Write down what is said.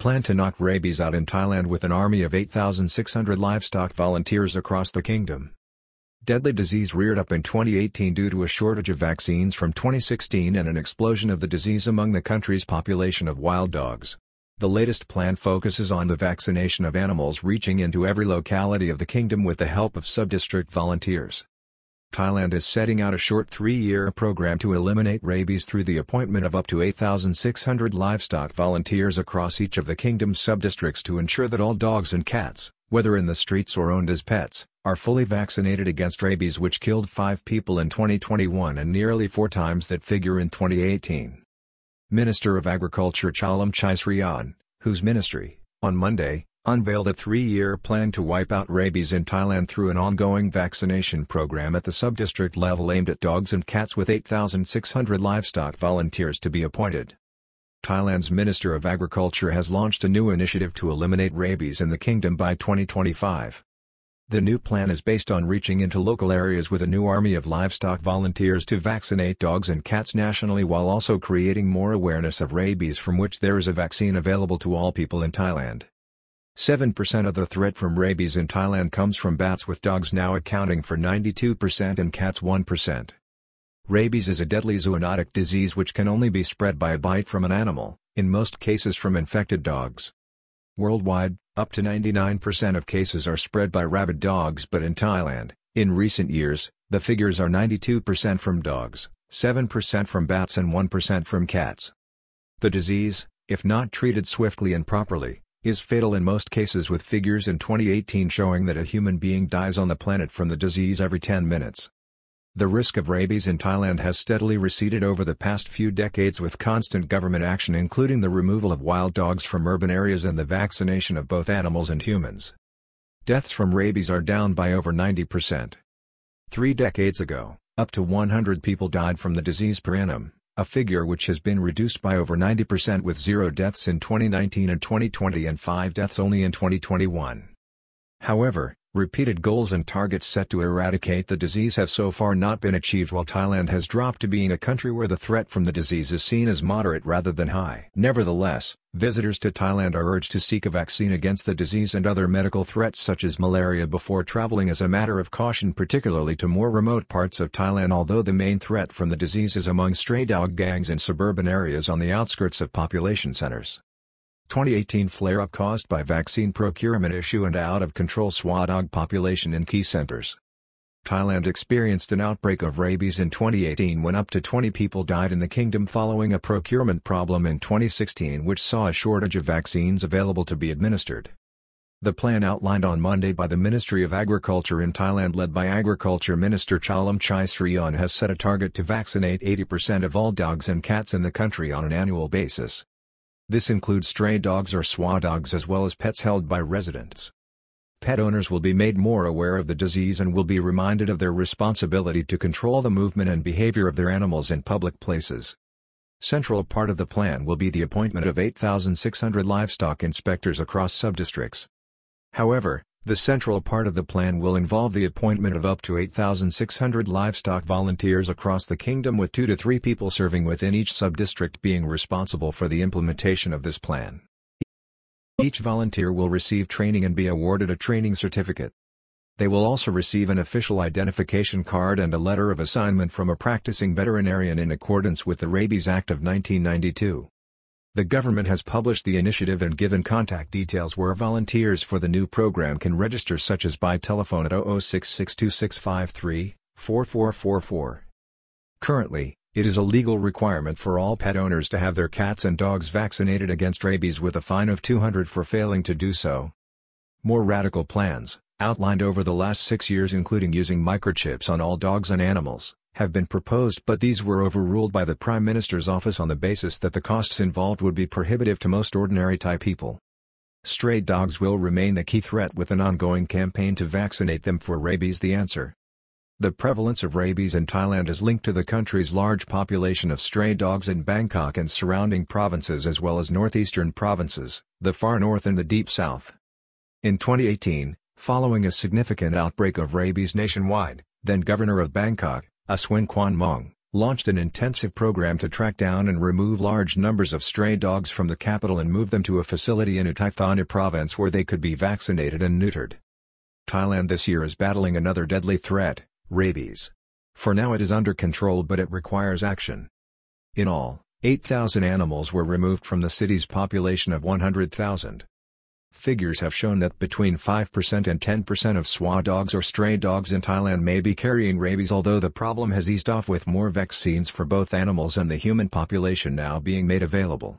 plan to knock rabies out in Thailand with an army of 8,600 livestock volunteers across the kingdom. Deadly disease reared up in 2018 due to a shortage of vaccines from 2016 and an explosion of the disease among the country's population of wild dogs. The latest plan focuses on the vaccination of animals reaching into every locality of the kingdom with the help of sub-district volunteers. Thailand is setting out a short three-year program to eliminate rabies through the appointment of up to 8,600 livestock volunteers across each of the kingdom's sub-districts to ensure that all dogs and cats, whether in the streets or owned as pets, are fully vaccinated against rabies which killed five people in 2021 and nearly four times that figure in 2018. Minister of Agriculture Chalermchai Sri-on, whose ministry, on Monday, unveiled a three-year plan to wipe out rabies in Thailand through an ongoing vaccination program at the sub-district level aimed at dogs and cats with 8,600 livestock volunteers to be appointed. Thailand's Minister of Agriculture has launched a new initiative to eliminate rabies in the kingdom by 2025. The new plan is based on reaching into local areas with a new army of livestock volunteers to vaccinate dogs and cats nationally while also creating more awareness of rabies from which there is a vaccine available to all people in Thailand. 7% of the threat from rabies in Thailand comes from bats with dogs now accounting for 92% and cats 1%. Rabies is a deadly zoonotic disease which can only be spread by a bite from an animal, in most cases from infected dogs. Worldwide, up to 99% of cases are spread by rabid dogs but in Thailand, in recent years, the figures are 92% from dogs, 7% from bats and 1% from cats. The disease, if not treated swiftly and properly, is fatal in most cases with figures in 2018 showing that a human being dies on the planet from the disease every 10 minutes. The risk of rabies in Thailand has steadily receded over the past few decades with constant government action including the removal of wild dogs from urban areas and the vaccination of both animals and humans. Deaths from rabies are down by over 90%. Three decades ago, up to 100 people died from the disease per annum, a figure which has been reduced by over 90% with zero deaths in 2019 and 2020 and five deaths only in 2021. However, Repeated goals and targets set to eradicate the disease have so far not been achieved while Thailand has dropped to being a country where the threat from the disease is seen as moderate rather than high. Nevertheless, visitors to Thailand are urged to seek a vaccine against the disease and other medical threats such as malaria before traveling as a matter of caution particularly to more remote parts of Thailand although the main threat from the disease is among stray dog gangs in suburban areas on the outskirts of population centers. 2018 flare-up caused by vaccine procurement issue and out-of-control dog population in key centers. Thailand experienced an outbreak of rabies in 2018 when up to 20 people died in the kingdom following a procurement problem in 2016 which saw a shortage of vaccines available to be administered. The plan outlined on Monday by the Ministry of Agriculture in Thailand led by Agriculture Minister Chalermchai Sri-on has set a target to vaccinate 80% of all dogs and cats in the country on an annual basis. This includes stray dogs or soi dogs as well as pets held by residents. Pet owners will be made more aware of the disease and will be reminded of their responsibility to control the movement and behavior of their animals in public places. Central part of the plan will be the appointment of 8,600 livestock inspectors across subdistricts. However, the central part of the plan will involve the appointment of up to 8,600 livestock volunteers across the kingdom with two to three people serving within each sub-district being responsible for the implementation of this plan. Each volunteer will receive training and be awarded a training certificate. They will also receive an official identification card and a letter of assignment from a practicing veterinarian in accordance with the Rabies Act of 1992. The government has published the initiative and given contact details where volunteers for the new program can register such as by telephone at 00662653-4444. Currently, it is a legal requirement for all pet owners to have their cats and dogs vaccinated against rabies with a fine of 200 for failing to do so. More radical plans, outlined over the last six years including using microchips on all dogs and animals, have been proposed but these were overruled by the Prime Minister's office on the basis that the costs involved would be prohibitive to most ordinary Thai people. Stray dogs will remain the key threat with an ongoing campaign to vaccinate them for rabies the answer. The prevalence of rabies in Thailand is linked to the country's large population of stray dogs in Bangkok and surrounding provinces as well as northeastern provinces, the far north and the deep south. In 2018, following a significant outbreak of rabies nationwide, then Governor of Bangkok, Aswin Kwanmuang, launched an intensive program to track down and remove large numbers of stray dogs from the capital and move them to a facility in Uthai Thani province where they could be vaccinated and neutered. Thailand this year is battling another deadly threat, rabies. For now it is under control but it requires action. In all, 8,000 animals were removed from the city's population of 100,000. Figures have shown that between 5% and 10% of soi dogs or stray dogs in Thailand may be carrying rabies although the problem has eased off with more vaccines for both animals and the human population now being made available.